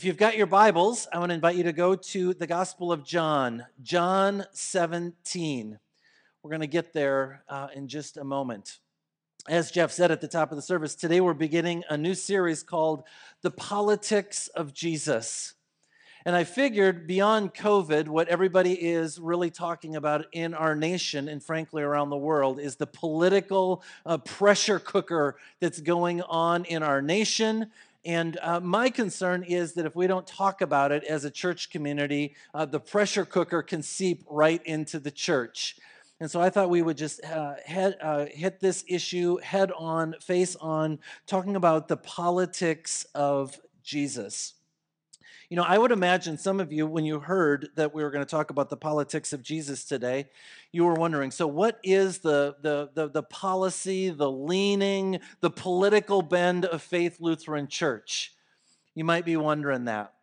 If you've got your Bibles, I want to invite you to go to the Gospel of John, John 17. We're going to get there uh, in just a moment. As Jeff said at the top of the service, today we're beginning a new series called The Politics of Jesus. And I figured beyond COVID, what everybody is really talking about in our nation and frankly around the world is the political uh, pressure cooker that's going on in our nation and uh, my concern is that if we don't talk about it as a church community, uh, the pressure cooker can seep right into the church. And so I thought we would just uh, head, uh, hit this issue head on, face on, talking about the politics of Jesus. You know, I would imagine some of you, when you heard that we were going to talk about the politics of Jesus today, you were wondering so, what is the, the, the, the policy, the leaning, the political bend of Faith Lutheran Church? You might be wondering that.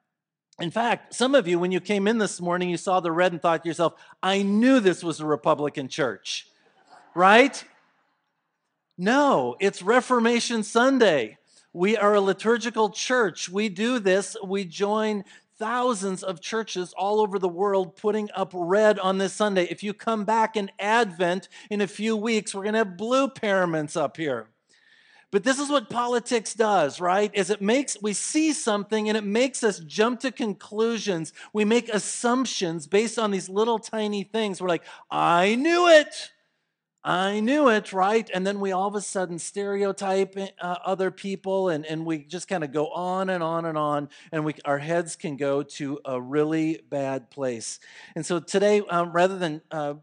In fact, some of you, when you came in this morning, you saw the red and thought to yourself, I knew this was a Republican church, right? No, it's Reformation Sunday. We are a liturgical church. We do this. We join thousands of churches all over the world putting up red on this Sunday. If you come back in Advent in a few weeks, we're going to have blue paraments up here. But this is what politics does, right? Is it makes we see something and it makes us jump to conclusions. We make assumptions based on these little tiny things. We're like, "I knew it." I knew it, right? And then we all of a sudden stereotype uh, other people and, and we just kind of go on and on and on, and we, our heads can go to a really bad place. And so today, um, rather than uh,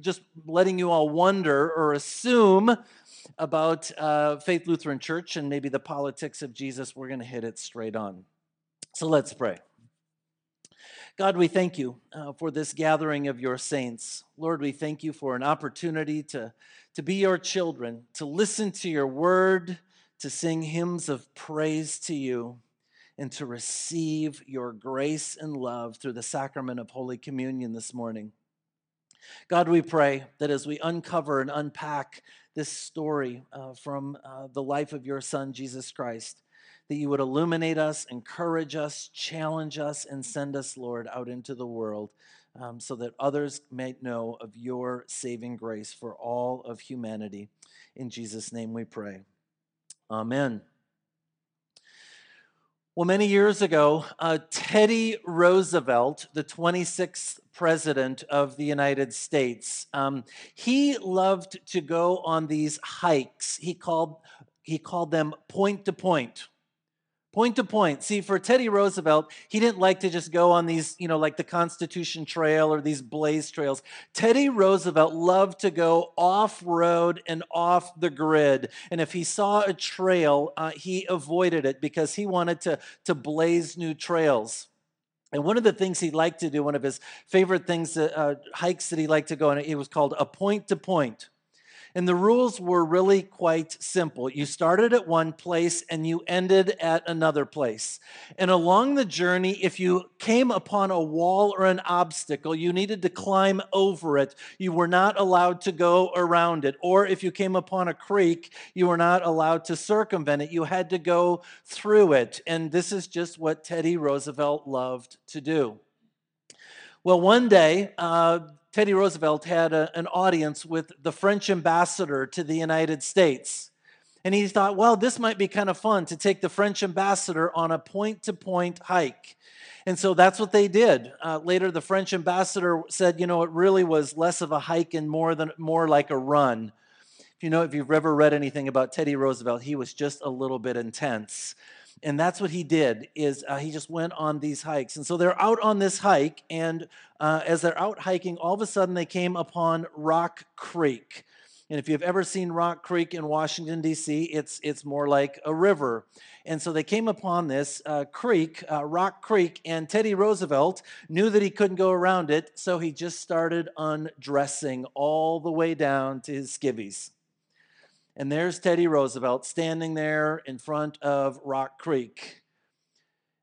just letting you all wonder or assume about uh, Faith Lutheran Church and maybe the politics of Jesus, we're going to hit it straight on. So let's pray. God, we thank you uh, for this gathering of your saints. Lord, we thank you for an opportunity to, to be your children, to listen to your word, to sing hymns of praise to you, and to receive your grace and love through the sacrament of Holy Communion this morning. God, we pray that as we uncover and unpack this story uh, from uh, the life of your Son, Jesus Christ, that you would illuminate us, encourage us, challenge us, and send us, Lord, out into the world um, so that others may know of your saving grace for all of humanity. In Jesus' name we pray. Amen. Well, many years ago, uh, Teddy Roosevelt, the 26th president of the United States, um, he loved to go on these hikes. He called, he called them point to point point to point. See, for Teddy Roosevelt, he didn't like to just go on these, you know, like the Constitution Trail or these blaze trails. Teddy Roosevelt loved to go off road and off the grid. And if he saw a trail, uh, he avoided it because he wanted to, to blaze new trails. And one of the things he liked to do, one of his favorite things, uh, hikes that he liked to go on, it was called a point to point. And the rules were really quite simple. You started at one place and you ended at another place. And along the journey, if you came upon a wall or an obstacle, you needed to climb over it. You were not allowed to go around it. Or if you came upon a creek, you were not allowed to circumvent it. You had to go through it. And this is just what Teddy Roosevelt loved to do. Well, one day, uh, Teddy Roosevelt had a, an audience with the French ambassador to the United States. And he thought, well, this might be kind of fun to take the French ambassador on a point to point hike. And so that's what they did. Uh, later, the French ambassador said, you know, it really was less of a hike and more than more like a run. If you know, if you've ever read anything about Teddy Roosevelt, he was just a little bit intense and that's what he did is uh, he just went on these hikes. And so they're out on this hike and uh, as they're out hiking all of a sudden they came upon rock creek. And if you've ever seen rock creek in washington d.c it's it's more like a river. And so they came upon this uh, creek uh, rock creek and teddy roosevelt knew that he couldn't go around it so he just started undressing all the way down to his skivvies and there's Teddy Roosevelt standing there in front of Rock Creek.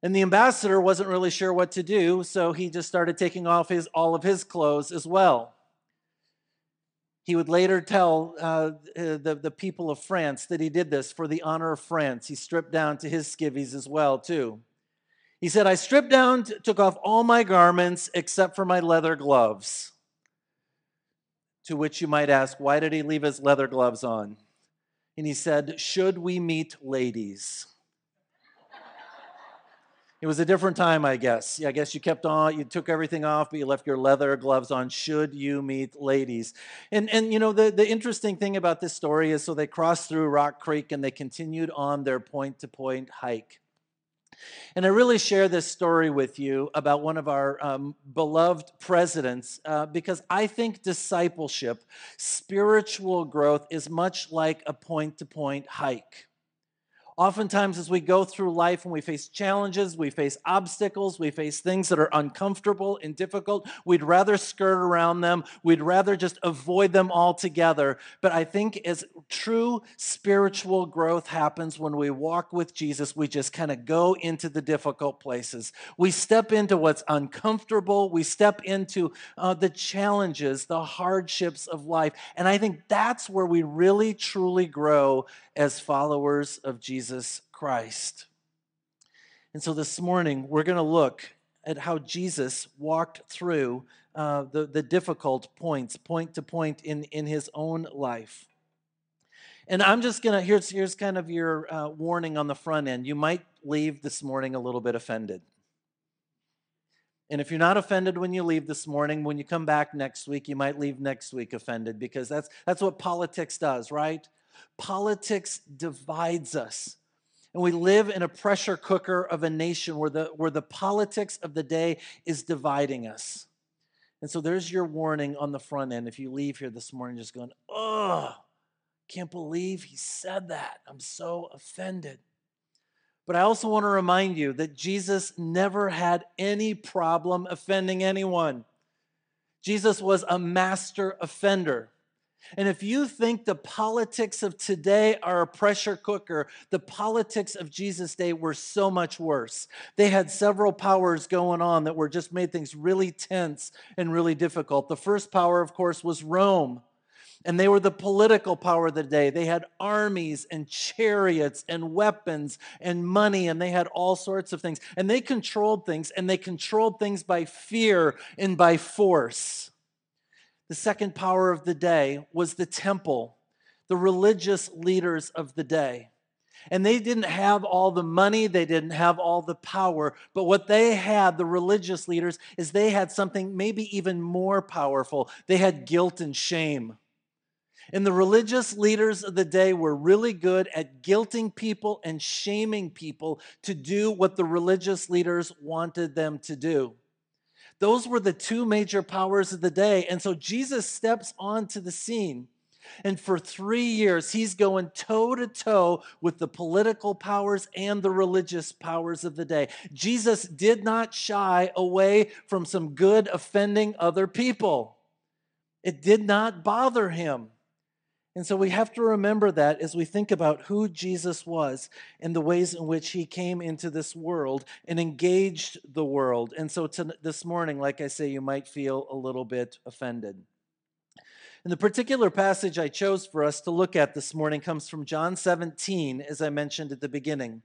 And the ambassador wasn't really sure what to do, so he just started taking off his, all of his clothes as well. He would later tell uh, the, the people of France that he did this for the honor of France. He stripped down to his skivvies as well, too. He said, I stripped down, took off all my garments except for my leather gloves. To which you might ask, why did he leave his leather gloves on? And he said, Should we meet ladies? It was a different time, I guess. Yeah, I guess you kept on, you took everything off, but you left your leather gloves on. Should you meet ladies? And and you know the the interesting thing about this story is so they crossed through Rock Creek and they continued on their point to point hike. And I really share this story with you about one of our um, beloved presidents uh, because I think discipleship, spiritual growth, is much like a point to point hike. Oftentimes, as we go through life and we face challenges, we face obstacles, we face things that are uncomfortable and difficult, we'd rather skirt around them. We'd rather just avoid them altogether. But I think as true spiritual growth happens when we walk with Jesus, we just kind of go into the difficult places. We step into what's uncomfortable, we step into uh, the challenges, the hardships of life. And I think that's where we really, truly grow as followers of Jesus Christ. And so this morning, we're going to look at how Jesus walked through uh, the, the difficult points, point to point in, in his own life. And I'm just going to, here's, here's kind of your uh, warning on the front end. You might leave this morning a little bit offended. And if you're not offended when you leave this morning, when you come back next week, you might leave next week offended because that's, that's what politics does, right? Politics divides us. And we live in a pressure cooker of a nation where the, where the politics of the day is dividing us. And so there's your warning on the front end. If you leave here this morning just going, oh, can't believe he said that. I'm so offended. But I also want to remind you that Jesus never had any problem offending anyone. Jesus was a master offender. And if you think the politics of today are a pressure cooker, the politics of Jesus' day were so much worse. They had several powers going on that were just made things really tense and really difficult. The first power, of course, was Rome. And they were the political power of the day. They had armies and chariots and weapons and money, and they had all sorts of things. And they controlled things, and they controlled things by fear and by force. The second power of the day was the temple, the religious leaders of the day. And they didn't have all the money, they didn't have all the power, but what they had, the religious leaders, is they had something maybe even more powerful. They had guilt and shame. And the religious leaders of the day were really good at guilting people and shaming people to do what the religious leaders wanted them to do. Those were the two major powers of the day. And so Jesus steps onto the scene. And for three years, he's going toe to toe with the political powers and the religious powers of the day. Jesus did not shy away from some good offending other people, it did not bother him. And so we have to remember that as we think about who Jesus was and the ways in which he came into this world and engaged the world. And so to, this morning, like I say, you might feel a little bit offended. And the particular passage I chose for us to look at this morning comes from John 17, as I mentioned at the beginning.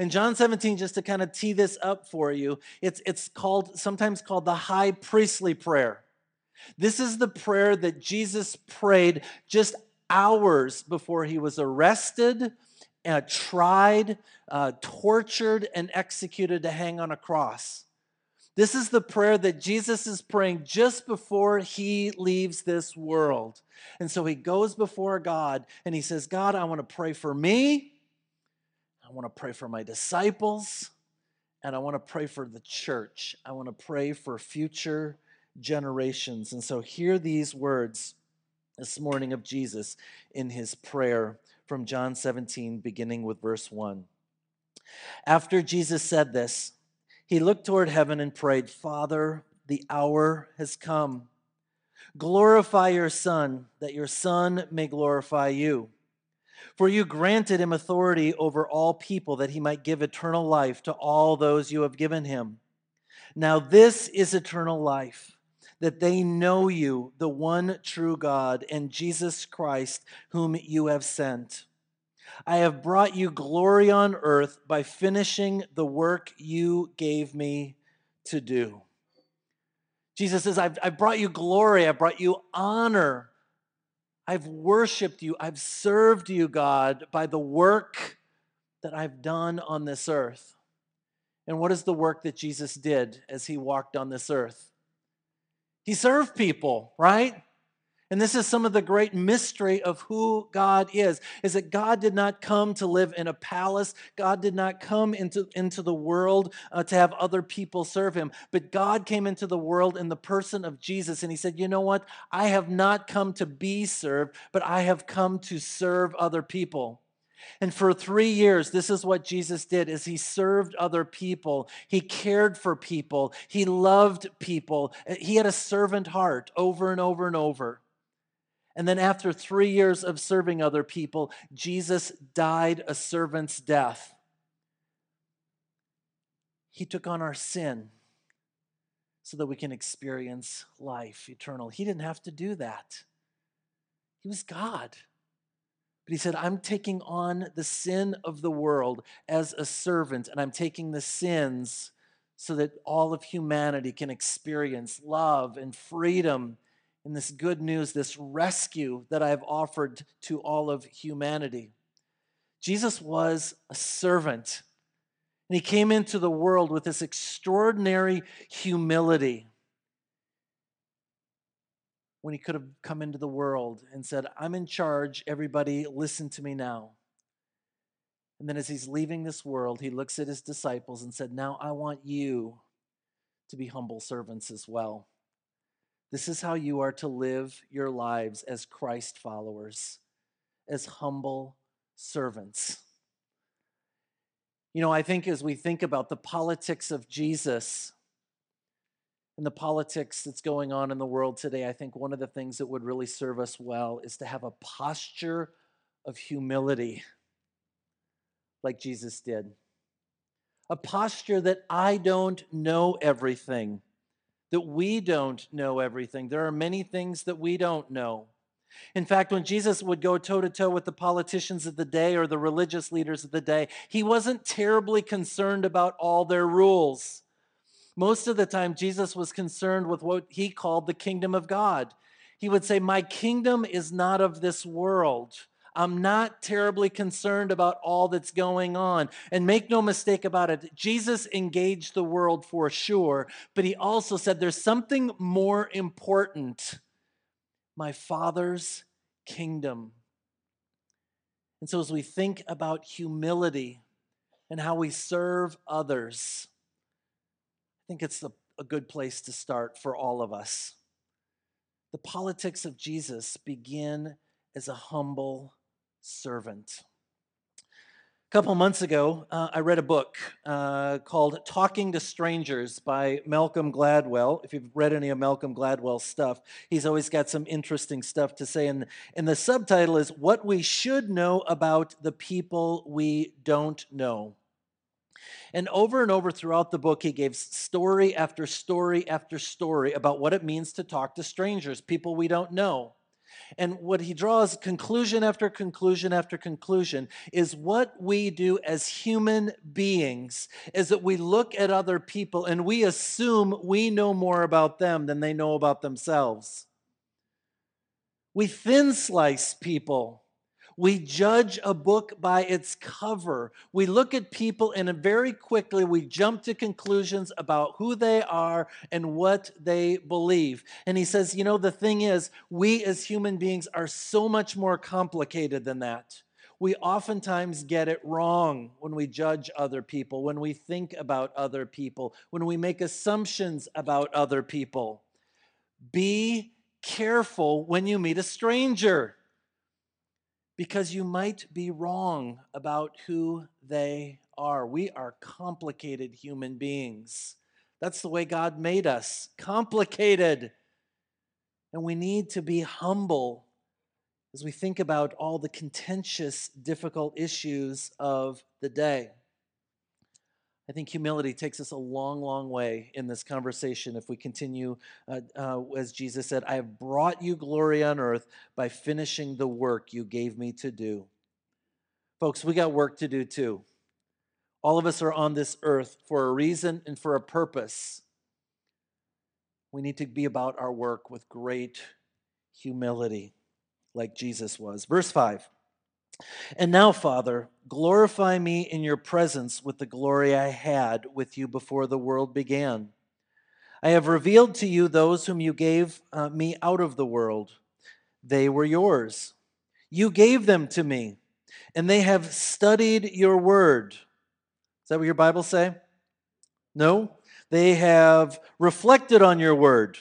In John 17, just to kind of tee this up for you, it's, it's called sometimes called the high priestly prayer. This is the prayer that Jesus prayed just hours before he was arrested, uh, tried, uh, tortured, and executed to hang on a cross. This is the prayer that Jesus is praying just before he leaves this world. And so he goes before God and he says, God, I want to pray for me. I want to pray for my disciples. And I want to pray for the church. I want to pray for future generations. And so hear these words this morning of Jesus in his prayer from John 17, beginning with verse 1. After Jesus said this, he looked toward heaven and prayed, Father, the hour has come. Glorify your Son, that your Son may glorify you. For you granted him authority over all people, that he might give eternal life to all those you have given him. Now, this is eternal life that they know you, the one true God, and Jesus Christ, whom you have sent. I have brought you glory on earth by finishing the work you gave me to do. Jesus says, I've, I've brought you glory, I've brought you honor. I've worshiped you, I've served you, God, by the work that I've done on this earth. And what is the work that Jesus did as he walked on this earth? He served people, right? And this is some of the great mystery of who God is, is that God did not come to live in a palace. God did not come into, into the world uh, to have other people serve him. But God came into the world in the person of Jesus. And he said, you know what? I have not come to be served, but I have come to serve other people. And for 3 years this is what Jesus did is he served other people. He cared for people. He loved people. Uh, he had a servant heart over and over and over. And then after 3 years of serving other people, Jesus died a servant's death. He took on our sin so that we can experience life eternal. He didn't have to do that. He was God. He said, I'm taking on the sin of the world as a servant, and I'm taking the sins so that all of humanity can experience love and freedom in this good news, this rescue that I have offered to all of humanity. Jesus was a servant, and he came into the world with this extraordinary humility when he could have come into the world and said, I'm in charge, everybody, listen to me now. And then as he's leaving this world, he looks at his disciples and said, Now I want you to be humble servants as well. This is how you are to live your lives as Christ followers, as humble servants. You know, I think as we think about the politics of Jesus, and the politics that's going on in the world today, I think one of the things that would really serve us well is to have a posture of humility like Jesus did. A posture that I don't know everything, that we don't know everything. There are many things that we don't know. In fact, when Jesus would go toe to toe with the politicians of the day or the religious leaders of the day, he wasn't terribly concerned about all their rules. Most of the time, Jesus was concerned with what he called the kingdom of God. He would say, My kingdom is not of this world. I'm not terribly concerned about all that's going on. And make no mistake about it, Jesus engaged the world for sure, but he also said there's something more important my Father's kingdom. And so, as we think about humility and how we serve others, think it's a, a good place to start for all of us. The politics of Jesus begin as a humble servant. A couple months ago, uh, I read a book uh, called Talking to Strangers by Malcolm Gladwell. If you've read any of Malcolm Gladwell's stuff, he's always got some interesting stuff to say. And, and the subtitle is What We Should Know About the People We Don't Know. And over and over throughout the book, he gave story after story after story about what it means to talk to strangers, people we don't know. And what he draws conclusion after conclusion after conclusion is what we do as human beings is that we look at other people and we assume we know more about them than they know about themselves. We thin slice people we judge a book by its cover. We look at people and very quickly we jump to conclusions about who they are and what they believe. And he says, you know, the thing is, we as human beings are so much more complicated than that. We oftentimes get it wrong when we judge other people, when we think about other people, when we make assumptions about other people. Be careful when you meet a stranger because you might be wrong about who they are. We are complicated human beings. That's the way God made us complicated. And we need to be humble as we think about all the contentious, difficult issues of the day. I think humility takes us a long, long way in this conversation if we continue, uh, uh, as Jesus said, I have brought you glory on earth by finishing the work you gave me to do. Folks, we got work to do too. All of us are on this earth for a reason and for a purpose. We need to be about our work with great humility, like Jesus was. Verse 5 And now, Father, glorify me in your presence with the glory I had with you before the world began. I have revealed to you those whom you gave uh, me out of the world. They were yours. You gave them to me, and they have studied your word. Is that what your Bible say? No. They have reflected on your word.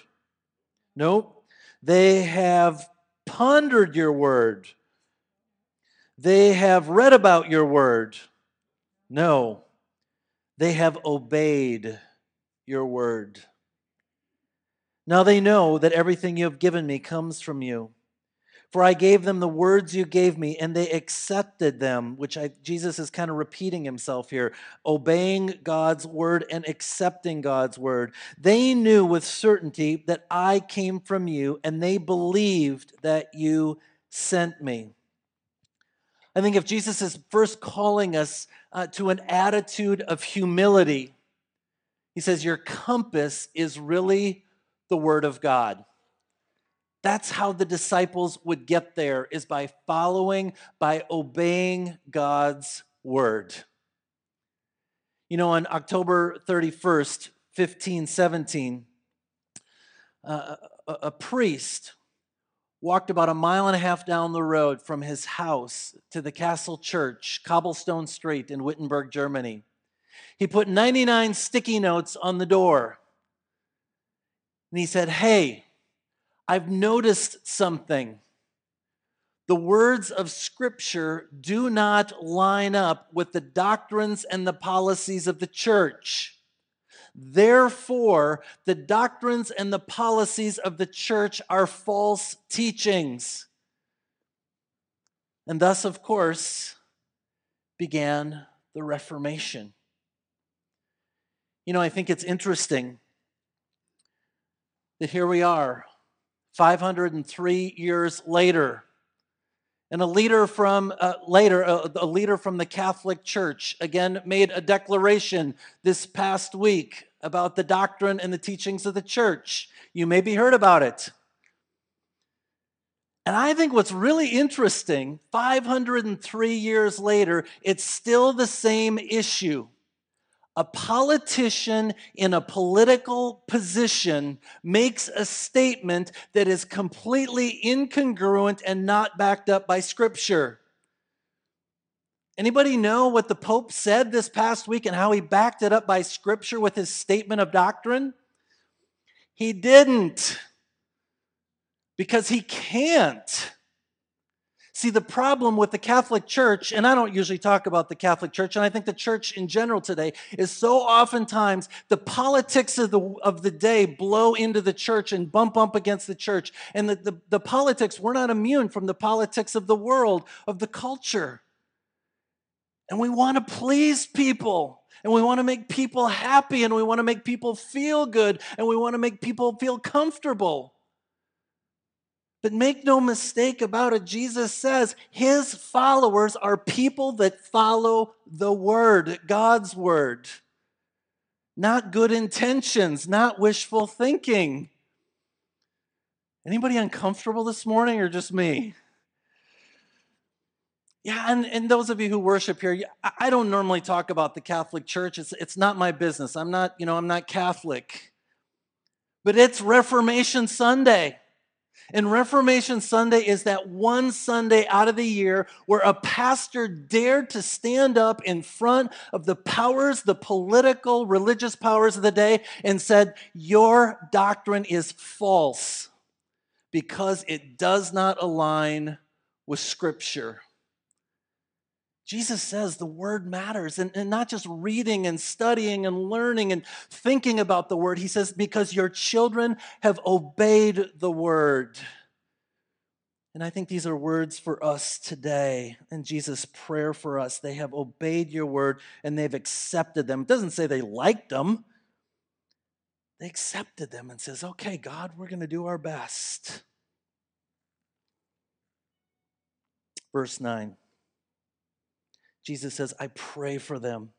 No. They have pondered your word. They have read about your word. No. They have obeyed your word. Now they know that everything you have given me comes from you. For I gave them the words you gave me, and they accepted them, which I, Jesus is kind of repeating himself here, obeying God's word and accepting God's word. They knew with certainty that I came from you, and they believed that you sent me. I think if Jesus is first calling us uh, to an attitude of humility, he says, Your compass is really the Word of God. That's how the disciples would get there is by following, by obeying God's word. You know, on October 31st, 1517, uh, a, a priest walked about a mile and a half down the road from his house to the castle church, Cobblestone Street in Wittenberg, Germany. He put 99 sticky notes on the door. And he said, Hey, I've noticed something. The words of Scripture do not line up with the doctrines and the policies of the church. Therefore, the doctrines and the policies of the church are false teachings. And thus, of course, began the Reformation. You know, I think it's interesting that here we are, 503 years later. And a leader from uh, later, uh, a leader from the Catholic Church, again made a declaration this past week about the doctrine and the teachings of the church. You maybe heard about it. And I think what's really interesting, 503 years later, it's still the same issue a politician in a political position makes a statement that is completely incongruent and not backed up by scripture. Anybody know what the Pope said this past week and how he backed it up by scripture with his statement of doctrine? He didn't. Because he can't. See, the problem with the Catholic Church, and I don't usually talk about the Catholic Church, and I think the church in general today is so oftentimes the politics of the, of the day blow into the church and bump up against the church. And the, the, the politics, we're not immune from the politics of the world, of the culture. And we want to please people. And we want to make people happy and we want to make people feel good and we want to make people feel comfortable. But make no mistake about it, Jesus says his followers are people that follow the word, God's word. Not good intentions, not wishful thinking. Anybody uncomfortable this morning or just me? Yeah, and, and those of you who worship here, I don't normally talk about the Catholic Church. It's, it's not my business. I'm not, you know, I'm not Catholic. But it's Reformation Sunday. And Reformation Sunday is that one Sunday out of the year where a pastor dared to stand up in front of the powers, the political, religious powers of the day, and said, Your doctrine is false because it does not align with Scripture. Jesus says the word matters, and, and, not just reading and studying and learning and thinking about the word. He says, because your children have obeyed the word. And I think these are words for us today and Jesus' prayer for us. They have obeyed your word and they've accepted them. It doesn't say they liked them, they accepted them and says, okay, God, we're going to do our best. Verse 9. Jesus says, I pray for them.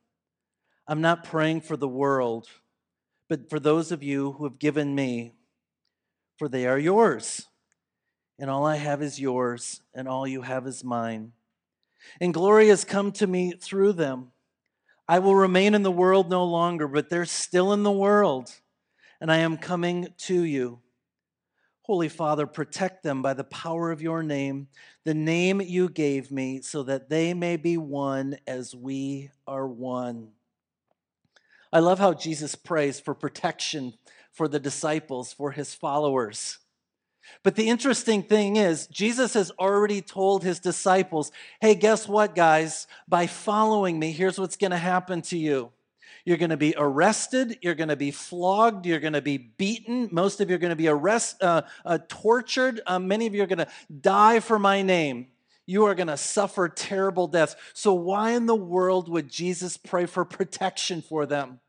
I'm not praying for the world, but for those of you who have given me, for they are yours. And all I have is yours, and all you have is mine. And glory has come to me through them. I will remain in the world no longer, but they're still in the world, and I am coming to you. Holy Father, protect them by the power of your name, the name you gave me, so that they may be one as we are one. I love how Jesus prays for protection for the disciples, for his followers. But the interesting thing is, Jesus has already told his disciples, hey, guess what, guys? By following me, here's what's going to happen to you. You're going to be arrested. You're going to be flogged. You're going to be beaten. Most of you are going to be arrest, uh, uh, tortured. Uh, many of you are going to die for my name. You are going to suffer terrible deaths. So, why in the world would Jesus pray for protection for them?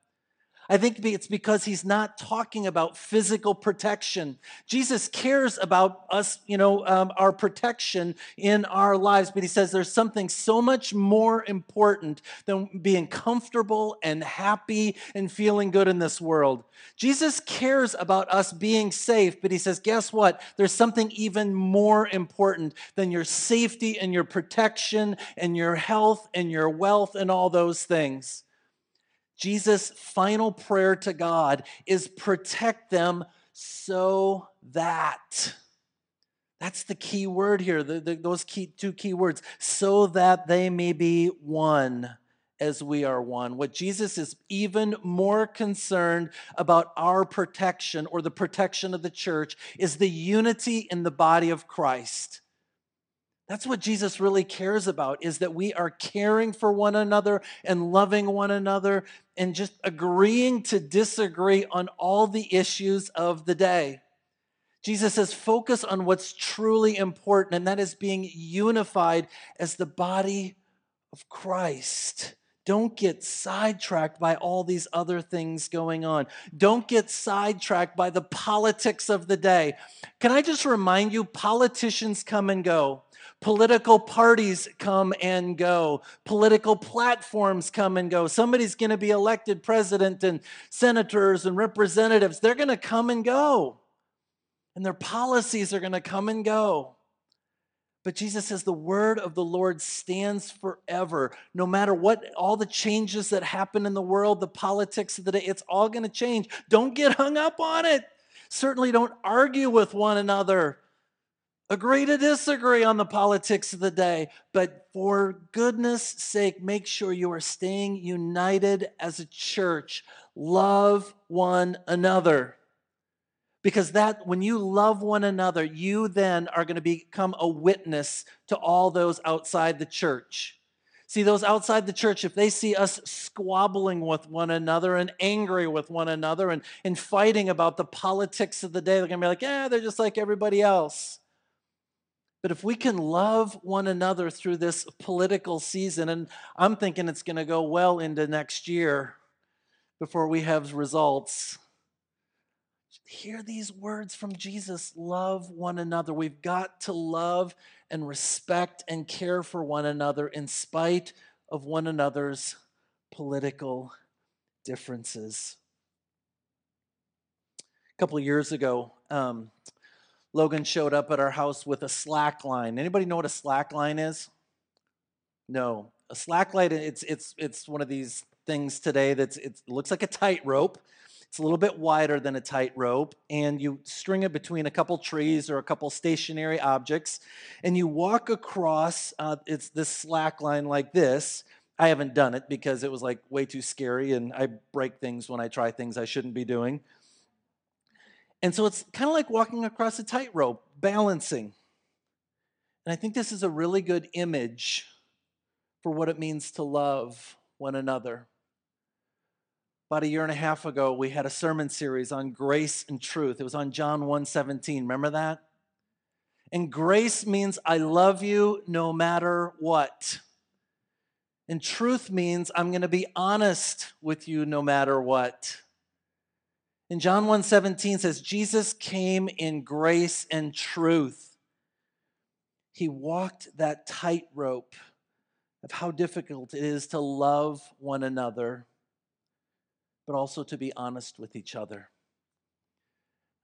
I think it's because he's not talking about physical protection. Jesus cares about us, you know, um, our protection in our lives, but he says there's something so much more important than being comfortable and happy and feeling good in this world. Jesus cares about us being safe, but he says, guess what? There's something even more important than your safety and your protection and your health and your wealth and all those things. Jesus' final prayer to God is protect them so that. That's the key word here, the, the, those key, two key words, so that they may be one as we are one. What Jesus is even more concerned about our protection or the protection of the church is the unity in the body of Christ. That's what Jesus really cares about is that we are caring for one another and loving one another and just agreeing to disagree on all the issues of the day. Jesus says, focus on what's truly important, and that is being unified as the body of Christ. Don't get sidetracked by all these other things going on. Don't get sidetracked by the politics of the day. Can I just remind you, politicians come and go. Political parties come and go. Political platforms come and go. Somebody's going to be elected president, and senators and representatives, they're going to come and go. And their policies are going to come and go. But Jesus says the word of the Lord stands forever. No matter what, all the changes that happen in the world, the politics of the day, it's all going to change. Don't get hung up on it. Certainly don't argue with one another. Agree to disagree on the politics of the day, but for goodness sake, make sure you are staying united as a church. Love one another. Because that, when you love one another, you then are going to become a witness to all those outside the church. See, those outside the church, if they see us squabbling with one another and angry with one another and, and fighting about the politics of the day, they're going to be like, yeah, they're just like everybody else. But if we can love one another through this political season, and I'm thinking it's going to go well into next year before we have results. Hear these words from Jesus love one another. We've got to love and respect and care for one another in spite of one another's political differences. A couple years ago, um, Logan showed up at our house with a slack line. Anybody know what a slack line is? No. A slack line, it's, it's, it's one of these things today that it looks like a tightrope. It's a little bit wider than a tightrope, and you string it between a couple trees or a couple stationary objects, and you walk across uh, it's this slack line like this. I haven't done it because it was like way too scary, and I break things when I try things I shouldn't be doing. And so it's kind of like walking across a tightrope, balancing. And I think this is a really good image for what it means to love one another. About a year and a half ago, we had a sermon series on grace and truth. It was on John 1:17. Remember that? And grace means I love you no matter what. And truth means I'm going to be honest with you no matter what. In John 1:17 says Jesus came in grace and truth. He walked that tightrope of how difficult it is to love one another, but also to be honest with each other.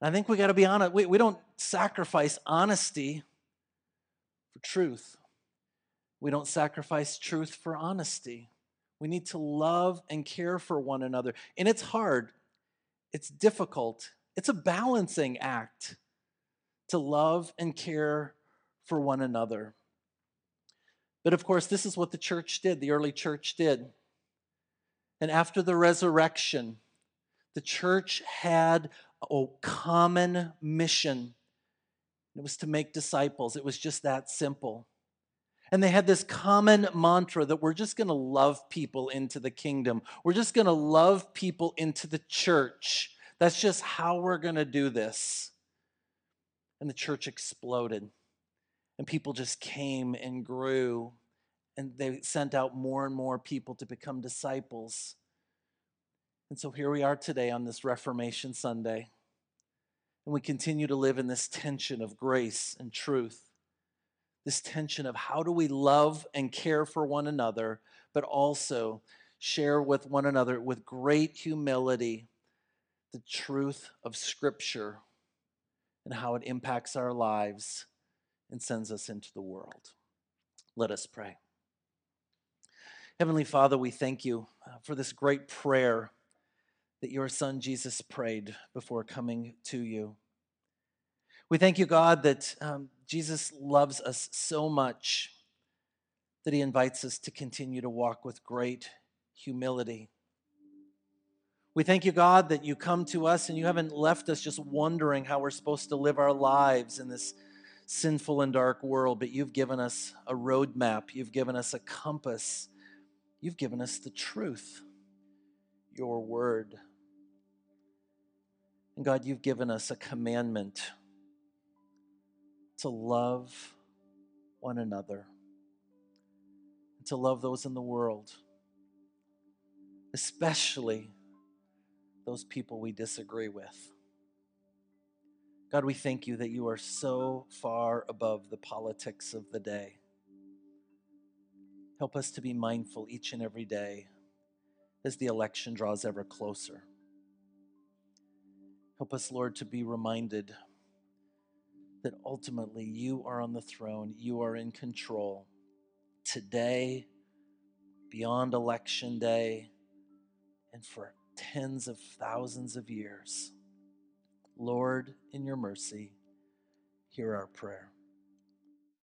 I think we got to be honest. We, we don't sacrifice honesty for truth. We don't sacrifice truth for honesty. We need to love and care for one another. And it's hard, it's difficult, it's a balancing act to love and care for one another. But of course, this is what the church did, the early church did. And after the resurrection, the church had a common mission. It was to make disciples. It was just that simple. And they had this common mantra that we're just going to love people into the kingdom. We're just going to love people into the church. That's just how we're going to do this. And the church exploded. And people just came and grew. And they sent out more and more people to become disciples. And so here we are today on this Reformation Sunday. And we continue to live in this tension of grace and truth this tension of how do we love and care for one another, but also share with one another with great humility the truth of Scripture and how it impacts our lives and sends us into the world. Let us pray. Heavenly Father, we thank you uh, for this great prayer that your Son Jesus prayed before coming to you. We thank you, God, that um, Jesus loves us so much that he invites us to continue to walk with great humility. We thank you, God, that you come to us and you haven't left us just wondering how we're supposed to live our lives in this sinful and dark world, but you've given us a roadmap, you've given us a compass, you've given us the truth, your word. And God, you've given us a commandment to love one another, and to love those in the world, especially those people we disagree with. God, we thank you that you are so far above the politics of the day. Help us to be mindful each and every day as the election draws ever closer. Help us, Lord, to be reminded that ultimately you are on the throne, you are in control today, beyond election day, and for tens of thousands of years. Lord, in your mercy, hear our prayer.